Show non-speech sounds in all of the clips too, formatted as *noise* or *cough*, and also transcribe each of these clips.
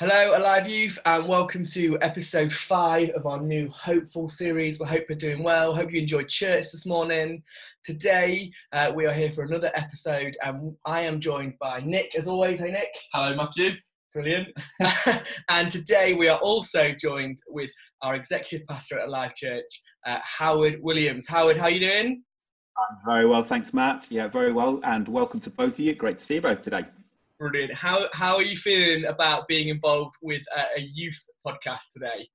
Hello, Alive Youth, and welcome to episode five of our new Hopeful series. We hope you're doing well. Hope you enjoyed church this morning. Today, uh, we are here for another episode, and I am joined by Nick, as always. Hey, Nick. Hello, Matthew. Brilliant. *laughs* *laughs* and today, we are also joined with our executive pastor at Alive Church, uh, Howard Williams. Howard, how are you doing? I'm very well, thanks, Matt. Yeah, very well, and welcome to both of you. Great to see you both today. Brilliant. How how are you feeling about being involved with a, a youth podcast today?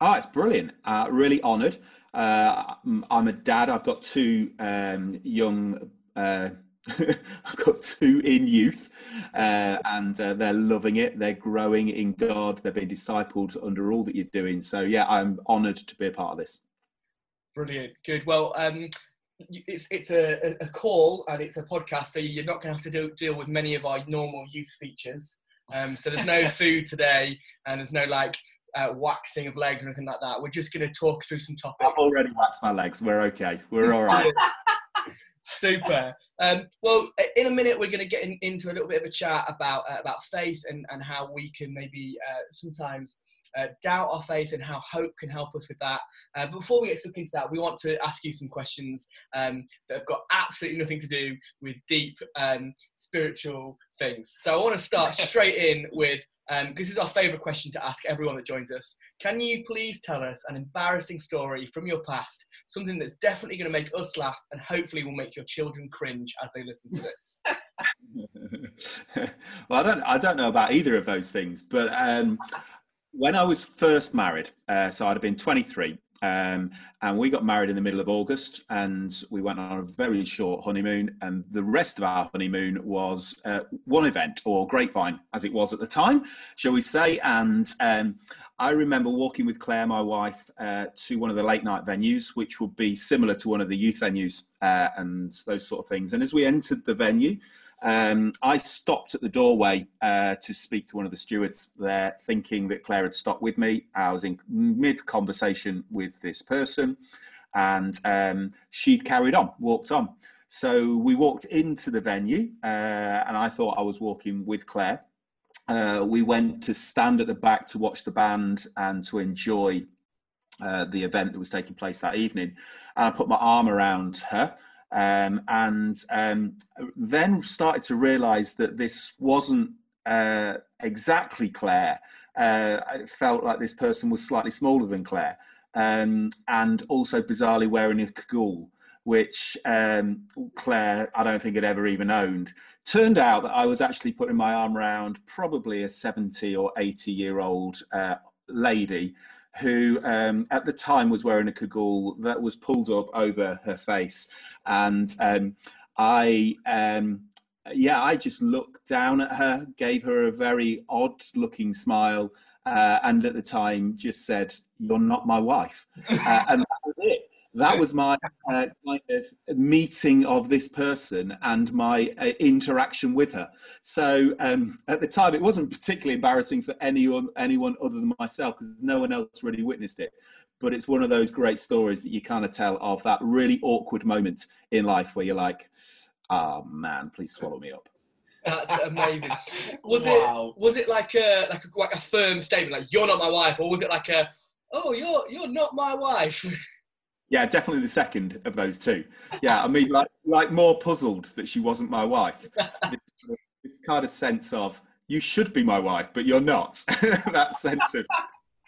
Oh, it's brilliant. Uh, really honoured. Uh, I'm a dad. I've got two um, young. Uh, *laughs* I've got two in youth, uh, and uh, they're loving it. They're growing in God. They're being discipled under all that you're doing. So yeah, I'm honoured to be a part of this. Brilliant. Good. Well, um, it's it's a, a call and it's a podcast, so you're not going to have to do, deal with many of our normal youth features. Um, so there's no *laughs* food today, and there's no like uh, waxing of legs or anything like that. We're just going to talk through some topics. I've already waxed my legs. We're okay. We're *laughs* all right. Super. Um, well, in a minute, we're going to get in, into a little bit of a chat about uh, about faith and, and how we can maybe uh, sometimes uh, doubt our faith and how hope can help us with that. Uh, before we get stuck into that, we want to ask you some questions um, that have got absolutely nothing to do with deep um, spiritual things. So I want to start *laughs* straight in with. Um, this is our favourite question to ask everyone that joins us. Can you please tell us an embarrassing story from your past, something that's definitely going to make us laugh and hopefully will make your children cringe as they listen to this? *laughs* *laughs* well, I don't, I don't know about either of those things, but um, when I was first married, uh, so I'd have been 23, um, and we got married in the middle of August, and we went on a very short honeymoon. And the rest of our honeymoon was uh, one event, or grapevine, as it was at the time, shall we say. And um, I remember walking with Claire, my wife, uh, to one of the late night venues, which would be similar to one of the youth venues uh, and those sort of things. And as we entered the venue, um, I stopped at the doorway uh, to speak to one of the stewards there, thinking that Claire had stopped with me. I was in mid conversation with this person, and um, she'd carried on, walked on. So we walked into the venue, uh, and I thought I was walking with Claire. Uh, we went to stand at the back to watch the band and to enjoy uh, the event that was taking place that evening. And I put my arm around her um, and um, then started to realize that this wasn't uh, exactly Claire. Uh, it felt like this person was slightly smaller than Claire, um, and also bizarrely wearing a cagoule, which um, Claire, I don't think had ever even owned. Turned out that I was actually putting my arm around probably a 70 or 80 year old uh, lady who um, at the time was wearing a cagoule that was pulled up over her face. And um, I, um, yeah, I just looked down at her, gave her a very odd looking smile, uh, and at the time just said, You're not my wife. Uh, and that was it that was my uh, kind of meeting of this person and my uh, interaction with her. So um, at the time, it wasn't particularly embarrassing for anyone anyone other than myself because no one else really witnessed it. But it's one of those great stories that you kind of tell of that really awkward moment in life where you're like, "Ah, oh, man, please swallow me up." That's amazing. *laughs* Was wow. it was it like a like a, like a firm statement, like "You're not my wife," or was it like a "Oh, you're you're not my wife"? *laughs* Yeah, definitely the second of those two. Yeah, I mean, like, like more puzzled that she wasn't my wife. *laughs* This, this kind of sense of you should be my wife, but you're not. *laughs* that sense of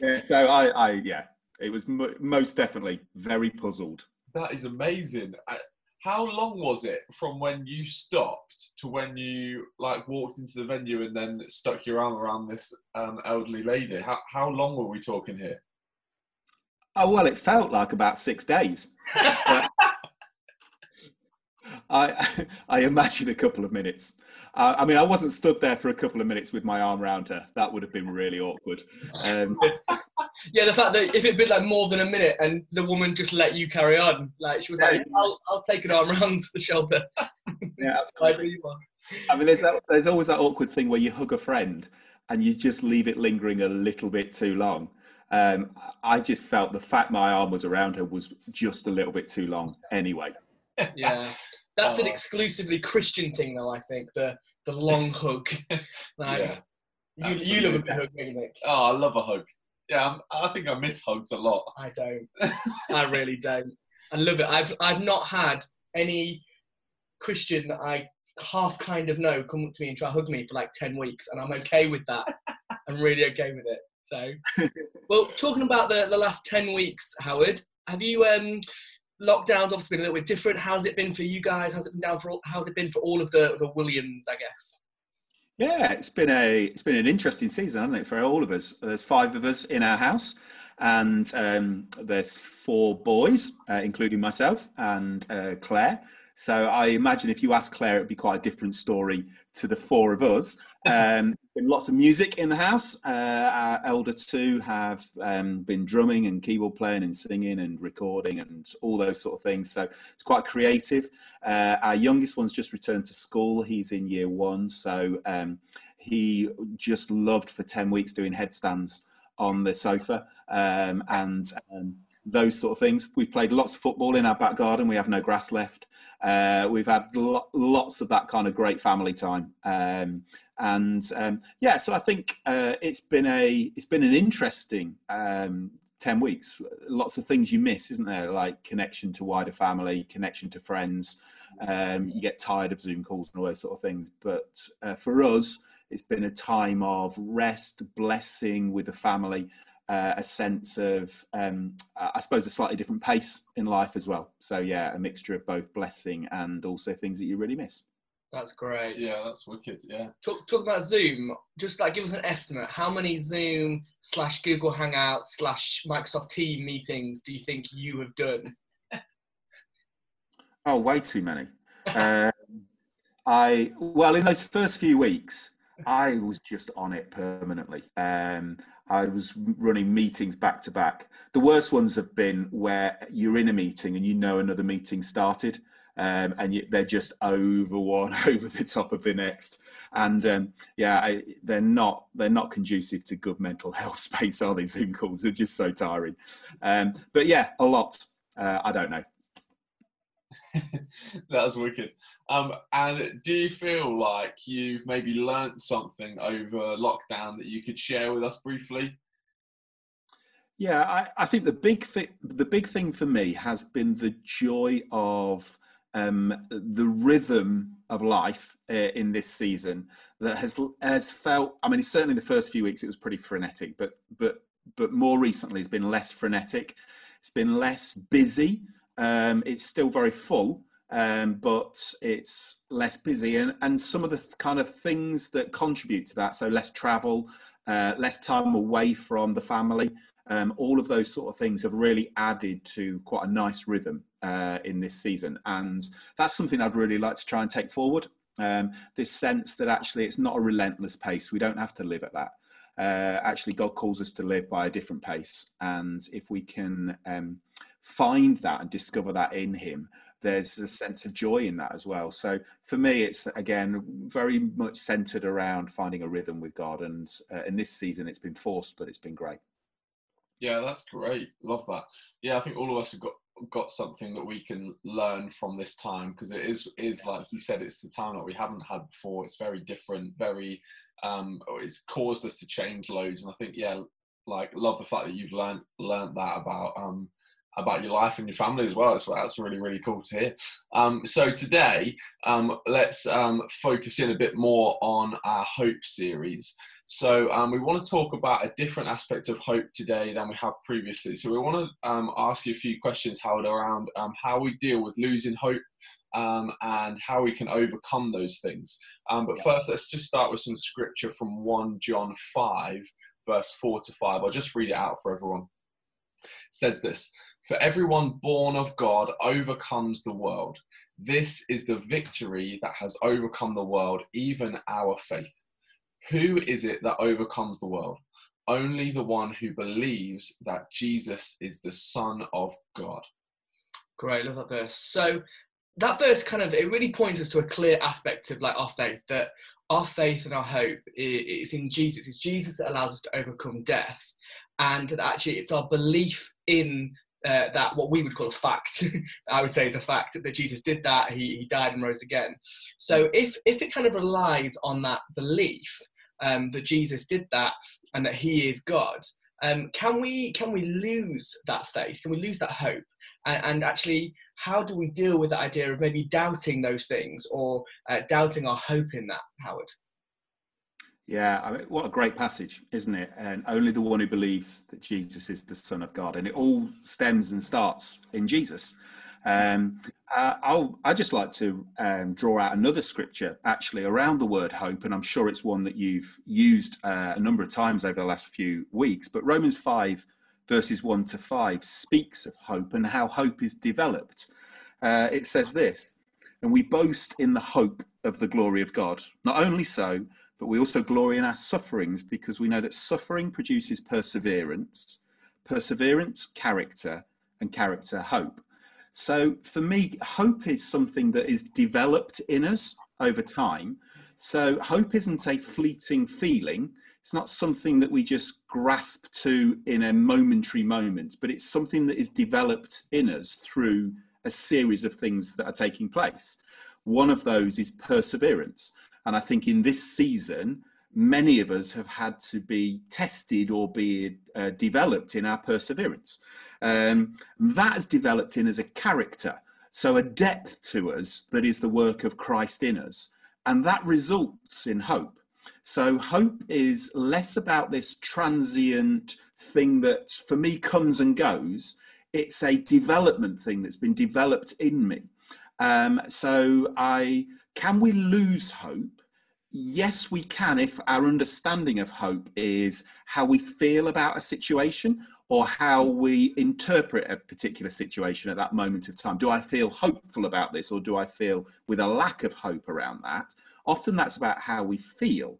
yeah. So I, I yeah, it was m- most definitely very puzzled. That is amazing. How long was it from when you stopped to when you like walked into the venue and then stuck your arm around this um, elderly lady? How how long were we talking here? Oh well, it felt like about six days. *laughs* I I imagine a couple of minutes. Uh, I mean, I wasn't stood there for a couple of minutes with my arm around her. That would have been really awkward. Um, *laughs* yeah, the fact that if it'd been like more than a minute and the woman just let you carry on, like she was like, "I'll, I'll take an arm around the shoulder." *laughs* yeah, absolutely. I mean, there's that, there's always that awkward thing where you hug a friend and you just leave it lingering a little bit too long. Um, I just felt the fact my arm was around her was just a little bit too long anyway. *laughs* Yeah, *laughs* that's an oh. exclusively Christian thing, though. I think the the long *laughs* hug. like, yeah. You, you love a good hug, don't you, Nick? Oh, I love a hug. Yeah, I'm, I think I miss hugs a lot. I don't. I really don't. I love it. I've I've not had any Christian that I half kind of know come up to me and try to hug me for like ten weeks, and I'm okay with that. I'm really okay with it. So, well, talking about the, the last ten weeks, Howard, have you um lockdown's obviously been a little bit different. How's it been for you guys? How's it been down for all, how's it been for all of the the Williams, I guess? Yeah, it's been a it's been an interesting season, hasn't it, for all of us? There's five of us in our house, and um, there's four boys, uh, including myself and uh, Claire. So I imagine if you ask Claire, it'd be quite a different story to the four of us. Um, *laughs* been lots of music in the house. Uh, our elder two have um, been drumming and keyboard playing and singing and recording and all those sort of things. So it's quite creative. Uh, our youngest one's just returned to school. He's in year one, so um, he just loved for ten weeks doing headstands on the sofa um, and um, those sort of things. We've played lots of football in our back garden. We have no grass left. Uh, we've had lo- lots of that kind of great family time. Um, and um, yeah, so I think uh, it's been a it's been an interesting um, ten weeks. Lots of things you miss, isn't there? Like connection to wider family, connection to friends. Um, you get tired of Zoom calls and all those sort of things. But uh, for us, it's been a time of rest, blessing with the family, uh, a sense of, um, I suppose, a slightly different pace in life as well. So yeah, a mixture of both blessing and also things that you really miss. That's great. Yeah, that's wicked. Yeah. Talk, talk about Zoom. Just like give us an estimate. How many Zoom slash Google Hangouts slash Microsoft Team meetings do you think you have done? oh, way too many. *laughs* um, I well, in those first few weeks, I was just on it permanently. Um, I was running meetings back to back. The worst ones have been where you're in a meeting and you know another meeting started um, and you, they're just over one *laughs* over the top of the next. And um, yeah, I, they're not they're not conducive to good mental *laughs* health space, are they? Zoom calls they're just so tiring. Um, but yeah, a lot. Uh, I don't know. *laughs* That's wicked. Um, and do you feel like you've maybe learnt something over lockdown that you could share with us briefly? Yeah, I, I think the big thing the big thing for me has been the joy of um, the rhythm of life uh, in this season that has has felt. I mean, certainly the first few weeks it was pretty frenetic, but but but more recently it's been less frenetic. It's been less busy. Um, it's still very full, um, but it's less busy, and and some of the kind of things that contribute to that. So less travel, uh, less time away from the family. Um, all of those sort of things have really added to quite a nice rhythm uh, in this season. And that's something I'd really like to try and take forward. Um, this sense that actually it's not a relentless pace. We don't have to live at that. Uh, actually, God calls us to live by a different pace. And if we can um, find that and discover that in Him, there's a sense of joy in that as well. So for me, it's again very much centered around finding a rhythm with God. And uh, in this season, it's been forced, but it's been great. Yeah, that's great. Love that. Yeah, I think all of us have got got something that we can learn from this time because it is is like he said it's the time that we haven't had before it's very different very um it's caused us to change loads and i think yeah like love the fact that you've learned learned that about um about your life and your family as well. So that's really, really cool to hear. Um, so today, um, let's um, focus in a bit more on our Hope series. So um, we want to talk about a different aspect of hope today than we have previously. So we want to um, ask you a few questions, Howard, around um, how we deal with losing hope um, and how we can overcome those things. Um, but yeah. first, let's just start with some scripture from 1 John 5, verse 4 to 5. I'll just read it out for everyone. It says this For everyone born of God overcomes the world. This is the victory that has overcome the world, even our faith. Who is it that overcomes the world? Only the one who believes that Jesus is the Son of God. Great, love that verse. So that verse kind of it really points us to a clear aspect of like our faith that our faith and our hope is in Jesus. It's Jesus that allows us to overcome death, and that actually it's our belief in uh, that what we would call a fact, *laughs* I would say is a fact that Jesus did that. He he died and rose again. So if if it kind of relies on that belief, um, that Jesus did that and that He is God. Um, can we can we lose that faith? Can we lose that hope? And, and, actually, how do we deal with the idea of maybe doubting those things or uh, doubting our hope in that, Howard? Yeah, I mean, what a great passage, isn't it? And only the one who believes that Jesus is the Son of God, and it all stems and starts in Jesus. Um, uh, I'll I just like to um, draw out another scripture actually around the word hope, and I'm sure it's one that you've used uh, a number of times over the last few weeks. But Romans five verses one to five speaks of hope and how hope is developed. Uh, it says this, and we boast in the hope of the glory of God. Not only so but we also glory in our sufferings because we know that suffering produces perseverance, perseverance, character, and character, hope. So for me, hope is something that is developed in us over time. So hope isn't a fleeting feeling. It's not something that we just grasp to in a momentary moment, but it's something that is developed in us through a series of things that are taking place. One of those is perseverance. And I think in this season, many of us have had to be tested or be uh, developed in our perseverance. Um, that has developed in as a character, so a depth to us that is the work of Christ in us. And that results in hope. So hope is less about this transient thing that for me comes and goes. It's a development thing that's been developed in me. Um, so I can we lose hope? Yes, we can if our understanding of hope is how we feel about a situation or how we interpret a particular situation at that moment of time. Do I feel hopeful about this or do I feel with a lack of hope around that? Often that's about how we feel.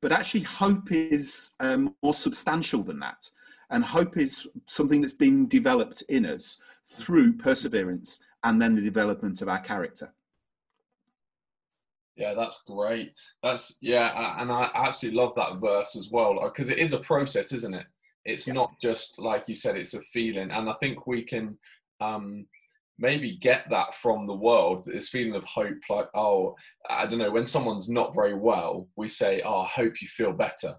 But actually, hope is um, more substantial than that. And hope is something that's been developed in us through perseverance and then the development of our character. Yeah, that's great. That's yeah, and I absolutely love that verse as well because it is a process, isn't it? It's yeah. not just like you said; it's a feeling, and I think we can um, maybe get that from the world. This feeling of hope, like oh, I don't know, when someone's not very well, we say, "Oh, I hope you feel better."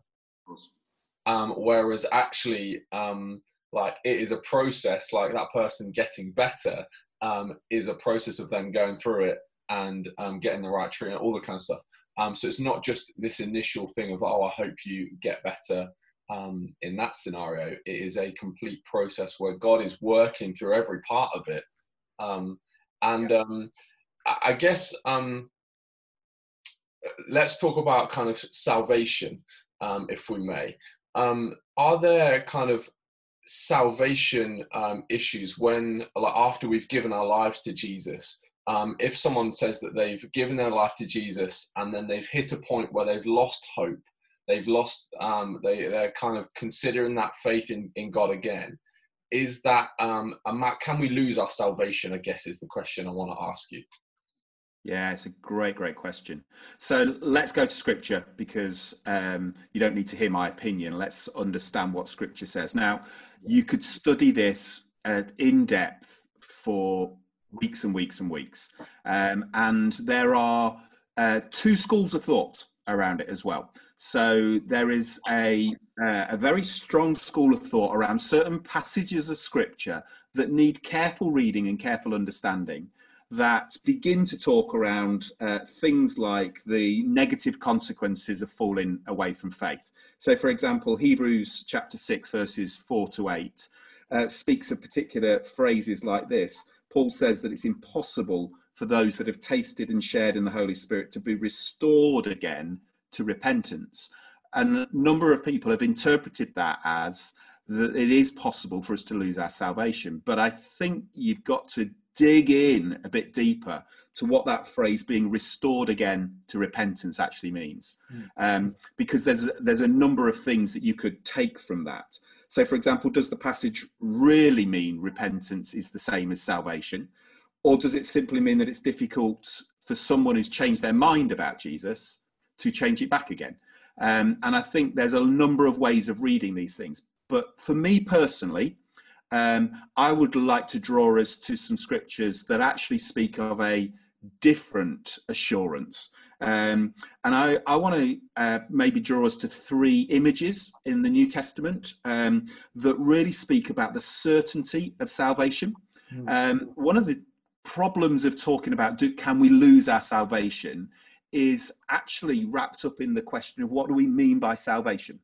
Um, whereas actually, um, like it is a process. Like that person getting better um, is a process of them going through it and um, getting the right treatment, all the kind of stuff. Um, so it's not just this initial thing of, oh, I hope you get better um, in that scenario. It is a complete process where God is working through every part of it. Um, and um, I guess um, let's talk about kind of salvation, um, if we may. are there kind of salvation issues when, like, after we've given our lives to Jesus? Um, if someone says that they've given their life to Jesus and then they've hit a point where they've lost hope, they've lost, um, they, they're kind of considering that faith in, in God again. Is that, um, can we lose our salvation? I guess is the question I want to ask you. Yeah, it's a great, great question. So let's go to scripture because um, you don't need to hear my opinion. Let's understand what scripture says. Now, you could study this uh, in depth for weeks and weeks and weeks. Um, and there are uh, two schools of thought around it as well. So there is a, uh, a very strong school of thought around certain passages of scripture that need careful reading and careful understanding that begin to talk around uh, things like the negative consequences of falling away from faith. So, for example, Hebrews chapter 6, verses 4 to 8, uh, speaks of particular phrases like this Paul says that it's impossible for those that have tasted and shared in the Holy Spirit to be restored again to repentance. And a number of people have interpreted that as that it is possible for us to lose our salvation. But I think you've got to dig in a bit deeper to what that phrase being restored again to repentance actually means. Mm. Um, because there's, there's a number of things that you could take from that. So, for example, does the passage really mean repentance is the same as salvation? Or does it simply mean that it's difficult for someone who's changed their mind about Jesus to change it back again? Um, and I think there's a number of ways of reading these things. But for me personally, um, I would like to draw us to some scriptures that actually speak of a different assurance. Um, and I, I want to uh, maybe draw us to three images in the New Testament um, that really speak about the certainty of salvation. Mm. Um, one of the problems of talking about do, can we lose our salvation is actually wrapped up in the question of what do we mean by salvation?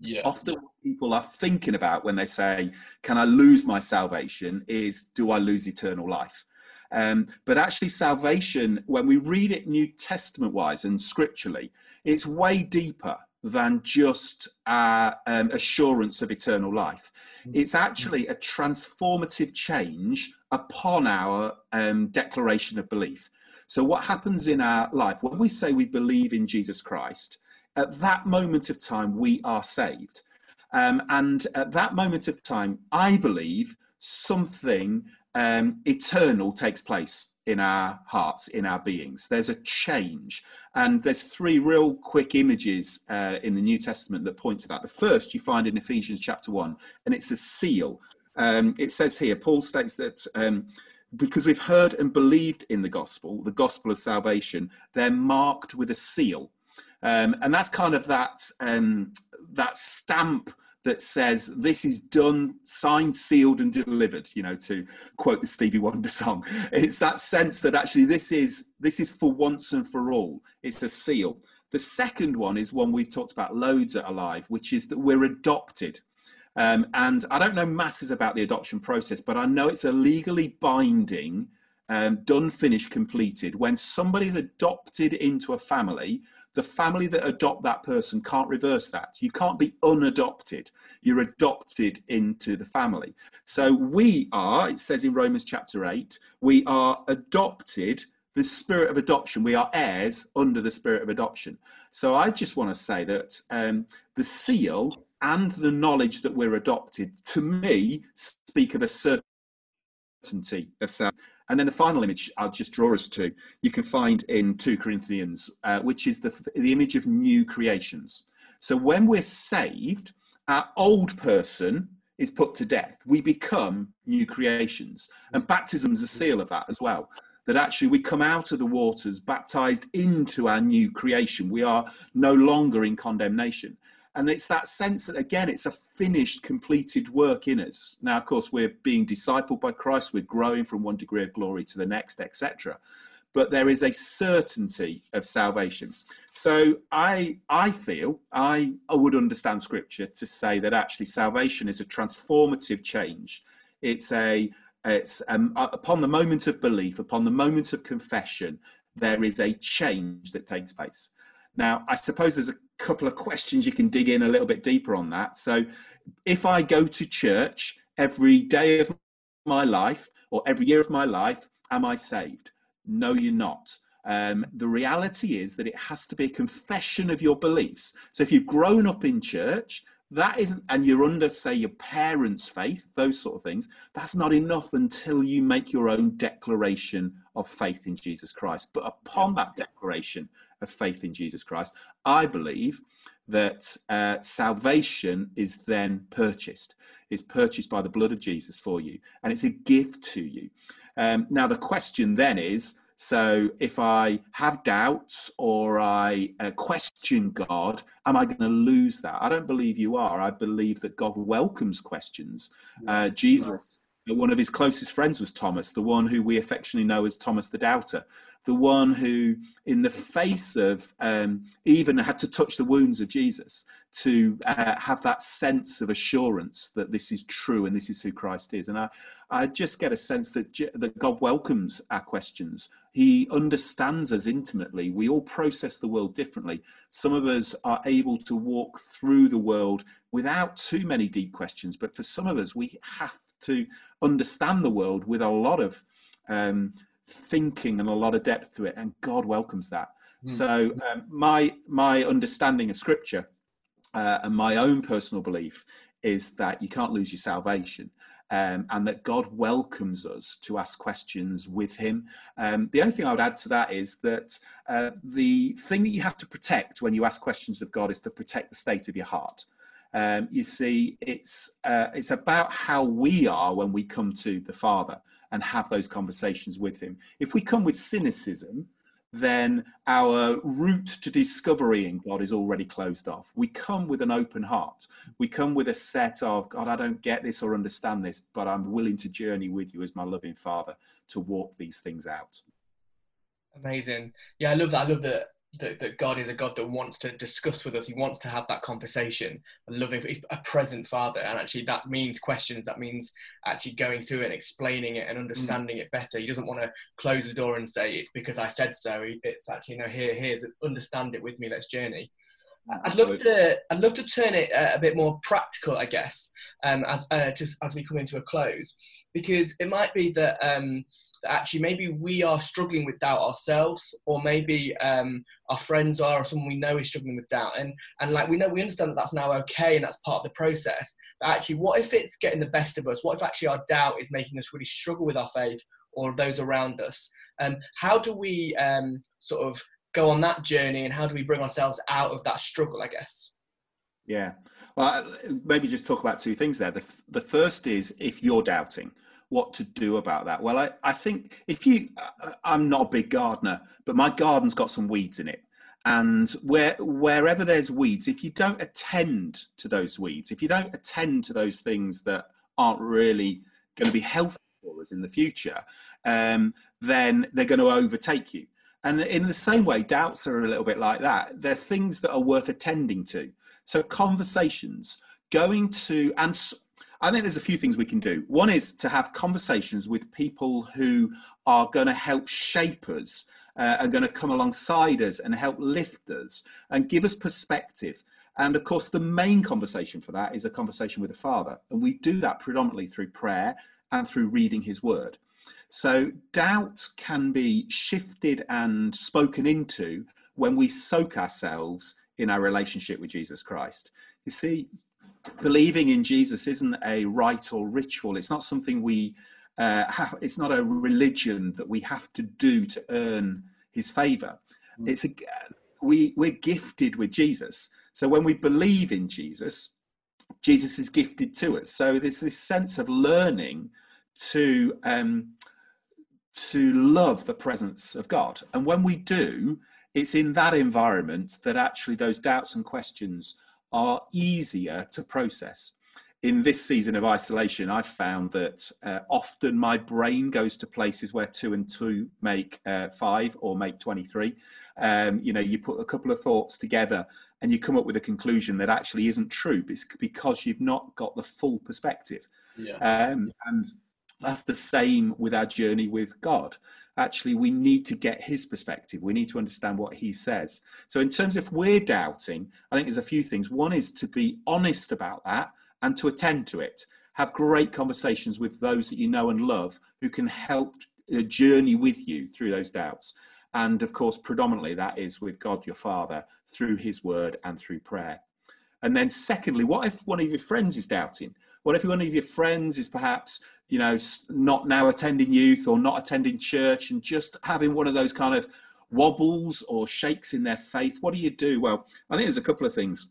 Yeah. Often, what people are thinking about when they say, Can I lose my salvation? is do I lose eternal life? Um, but actually, salvation, when we read it New Testament wise and scripturally, it's way deeper than just our um, assurance of eternal life. Mm-hmm. It's actually a transformative change upon our um, declaration of belief. So, what happens in our life when we say we believe in Jesus Christ, at that moment of time, we are saved. Um, and at that moment of time, I believe something um, eternal takes place in our hearts, in our beings. There's a change. And there's three real quick images uh, in the New Testament that point to that. The first you find in Ephesians chapter 1, and it's a seal. Um, it says here, Paul states that um, because we've heard and believed in the gospel, the gospel of salvation, they're marked with a seal. Um, and that's kind of that, um, that stamp that says this is done, signed, sealed, and delivered. You know, to quote the Stevie Wonder song, it's that sense that actually this is this is for once and for all. It's a seal. The second one is one we've talked about loads at Alive, which is that we're adopted. Um, and I don't know masses about the adoption process, but I know it's a legally binding, um, done, finished, completed. When somebody's adopted into a family, the family that adopt that person can't reverse that. You can't be unadopted. You're adopted into the family. So we are, it says in Romans chapter 8, we are adopted, the spirit of adoption. We are heirs under the spirit of adoption. So I just want to say that um, the seal and the knowledge that we're adopted, to me, speak of a certainty of salvation. And then the final image I'll just draw us to, you can find in 2 Corinthians, uh, which is the, the image of new creations. So when we're saved, our old person is put to death. We become new creations. And baptism is a seal of that as well. That actually we come out of the waters, baptized into our new creation. We are no longer in condemnation. And it's that sense that, again, it's a finished, completed work in us. Now, of course, we're being discipled by Christ, we're growing from one degree of glory to the next, etc. But there is a certainty of salvation. So I, I feel I, I would understand Scripture to say that actually salvation is a transformative change. It's a it's um, upon the moment of belief, upon the moment of confession, there is a change that takes place. Now, I suppose there's a couple of questions you can dig in a little bit deeper on that. So, if I go to church every day of my life or every year of my life, am I saved? No, you're not. Um, the reality is that it has to be a confession of your beliefs. So, if you've grown up in church, that isn't, and you're under, say, your parents' faith, those sort of things, that's not enough until you make your own declaration of faith in Jesus Christ. But upon that declaration of faith in Jesus Christ, I believe that uh, salvation is then purchased. It's purchased by the blood of Jesus for you, and it's a gift to you. Um, now, the question then is so if I have doubts or I uh, question God, am I going to lose that? I don't believe you are. I believe that God welcomes questions. Uh, Jesus, one of his closest friends was Thomas, the one who we affectionately know as Thomas the Doubter, the one who, in the face of um, even had to touch the wounds of Jesus to uh, have that sense of assurance that this is true and this is who Christ is. And I, I just get a sense that, that God welcomes our questions. He understands us intimately. We all process the world differently. Some of us are able to walk through the world without too many deep questions, but for some of us, we have to understand the world with a lot of um, thinking and a lot of depth to it, and God welcomes that. Mm. So um, my my understanding of Scripture uh, and my own personal belief is that you can't lose your salvation. Um, and that God welcomes us to ask questions with Him. Um, the only thing I would add to that is that uh, the thing that you have to protect when you ask questions of God is to protect the state of your heart. Um, you see, it's uh, it's about how we are when we come to the Father and have those conversations with Him. If we come with cynicism, then our route to discovering God is already closed off. We come with an open heart. We come with a set of, God, I don't get this or understand this, but I'm willing to journey with you as my loving Father to walk these things out. Amazing. Yeah, I love that. I love that that, that God is a God that wants to discuss with us. He wants to have that conversation. A loving, a present Father, and actually that means questions. That means actually going through it and explaining it and mm. understanding mm. it better. He doesn't want to close the door and say it's because I said so. It's actually no, here, here's understand it with me. Let's journey. I'd love to. I'd love to turn it uh, a bit more practical, I guess, um, as uh, just as we come into a close, because it might be that um, that actually maybe we are struggling with doubt ourselves or maybe um, our friends are or someone we know is struggling with doubt. And and like we know we understand that that's now okay and that's part of the process. But actually what if it's getting the best of us? What if actually our doubt is making us really struggle with our faith or those around us? Um, how do we um, sort of go on that journey and how do we bring ourselves out of that struggle i guess? Yeah. Well maybe just talk about two things there. The, the first is if you're doubting what to do about that. Well, I, I think if you, I'm not a big gardener, but my garden's got some weeds in it. And where, wherever there's weeds, if you don't attend to those weeds, if you don't attend to those things that aren't really going to be healthy for us in the future, um, then they're going to overtake you. And in the same way, doubts are a little bit like that. They're things that are worth attending to. So conversations, going to, and I think there's a few things we can do. One is to have conversations with people who are going to help shape us uh, and going to come alongside us and help lift us and give us perspective. And of course, the main conversation for that is a conversation with the Father. And we do that predominantly through prayer and through reading His Word. So doubt can be shifted and spoken into when we soak ourselves in our relationship with Jesus Christ. You see, believing in Jesus isn't a rite or ritual. It's not something we uh, have, it's not a religion that we have to do to earn his favor. Mm. It's a, we, we're gifted with Jesus. So when we believe in Jesus, Jesus is gifted to us. So there's this sense of learning to, um, to love the presence of God. And when we do, it's in that environment that actually those doubts and questions are easier to process. In this season of isolation, I've found that uh, often my brain goes to places where two and two make uh, five or make 23. Um, you know, you put a couple of thoughts together and you come up with a conclusion that actually isn't true. It's because you've not got the full perspective. Yeah. Um, and that's the same with our journey with God actually we need to get his perspective. We need to understand what he says. So in terms of we're doubting i think there's a few things. One is to be honest about that and to attend to it. Have great conversations with those that you know and love who can help journey with you through those doubts. And of course predominantly that is with god your father through his word and through prayer. And then secondly what if one of your friends is doubting? What if one of your friends is perhaps you know, not now attending youth or not attending church and just having one of those kind of wobbles or shakes in their faith, what do you do? Well, I think there's a couple of things.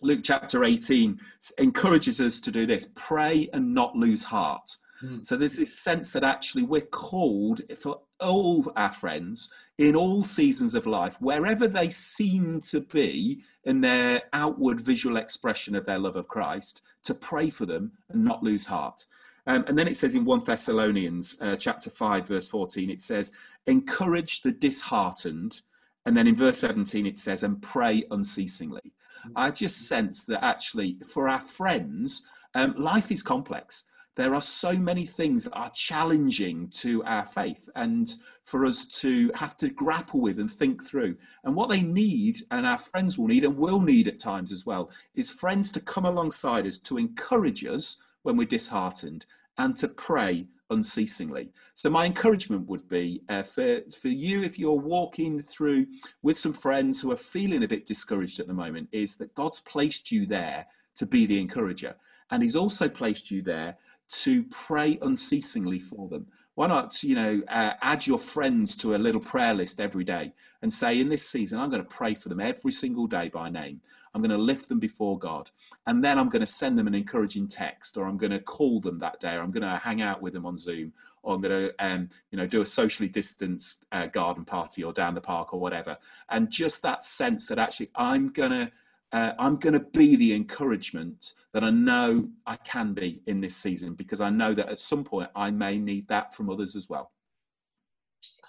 Luke chapter 18 encourages us to do this pray and not lose heart. Mm. So there's this sense that actually we're called for all our friends in all seasons of life, wherever they seem to be in their outward visual expression of their love of Christ, to pray for them and not lose heart. Um, and then it says in 1 Thessalonians uh, chapter 5, verse 14, it says, encourage the disheartened. And then in verse 17, it says, and pray unceasingly. I just sense that actually for our friends, um, life is complex. There are so many things that are challenging to our faith and for us to have to grapple with and think through. And what they need, and our friends will need and will need at times as well, is friends to come alongside us to encourage us when we're disheartened and to pray unceasingly. So my encouragement would be uh, for, for you, if you're walking through with some friends who are feeling a bit discouraged at the moment, is that God's placed you there to be the encourager. And he's also placed you there to pray unceasingly for them. Why not, you know, uh, add your friends to a little prayer list every day and say, in this season, I'm going to pray for them every single day by name. I'm going to lift them before God. And then I'm going to send them an encouraging text, or I'm going to call them that day, or I'm going to hang out with them on Zoom, or I'm going to, um, you know, do a socially distanced uh, garden party or down the park or whatever. And just that sense that actually I'm going to, uh, I'm going to be the encouragement that I know I can be in this season because I know that at some point I may need that from others as well.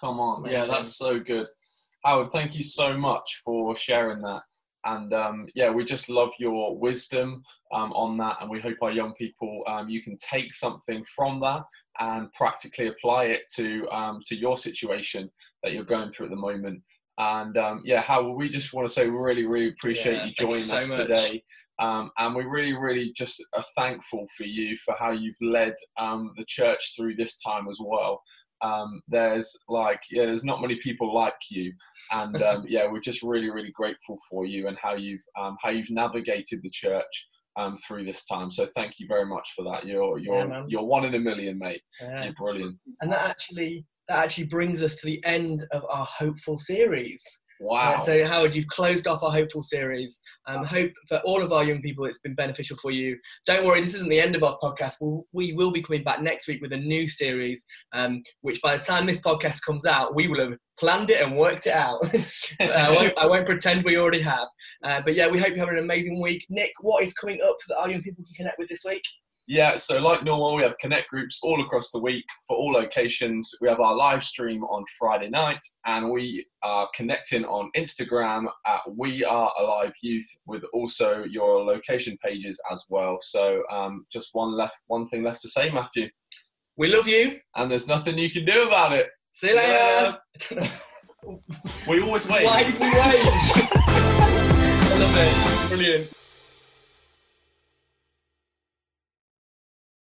Come on, yeah, that's so good. Howard, thank you so much for sharing that. And um, yeah, we just love your wisdom um, on that, and we hope our young people um, you can take something from that and practically apply it to um, to your situation that you're going through at the moment. And um, yeah, Howard, we just want to say we really, really appreciate yeah, you joining you so us much. today. Um, and we really, really just are thankful for you for how you've led the church through this time as well. Um, there's like yeah there's not many people like you. And um, *laughs* yeah we're just really really grateful for you and how you've um, how you've navigated the church um, through this time. So thank you very much for that. You're you're yeah, you're one in a million mate. Yeah. you're brilliant. And that actually that actually brings us to the end of our hopeful series Wow. Uh, so, Howard, you've closed off our Hopeful series. Um, hope for all of our young people it's been beneficial for you. Don't worry, this isn't the end of our podcast. We'll, we will be coming back next week with a new series, um, which by the time this podcast comes out, we will have planned it and worked it out. *laughs* I, won't, I, won't, pretend we already have. Uh, but yeah, we hope you have an amazing week. Nick, what is coming up that our young people can connect with this week? Yeah, so like normal, we have connect groups all across the week for all locations. We have our live stream on Friday night, and we are connecting on Instagram at We Are Alive Youth with also your location pages as well. So um, just one left, one thing left to say, Matthew. We love you, and there's nothing you can do about it. See you later. *laughs* we always wait. Why did we wait? *laughs* I love it. Brilliant.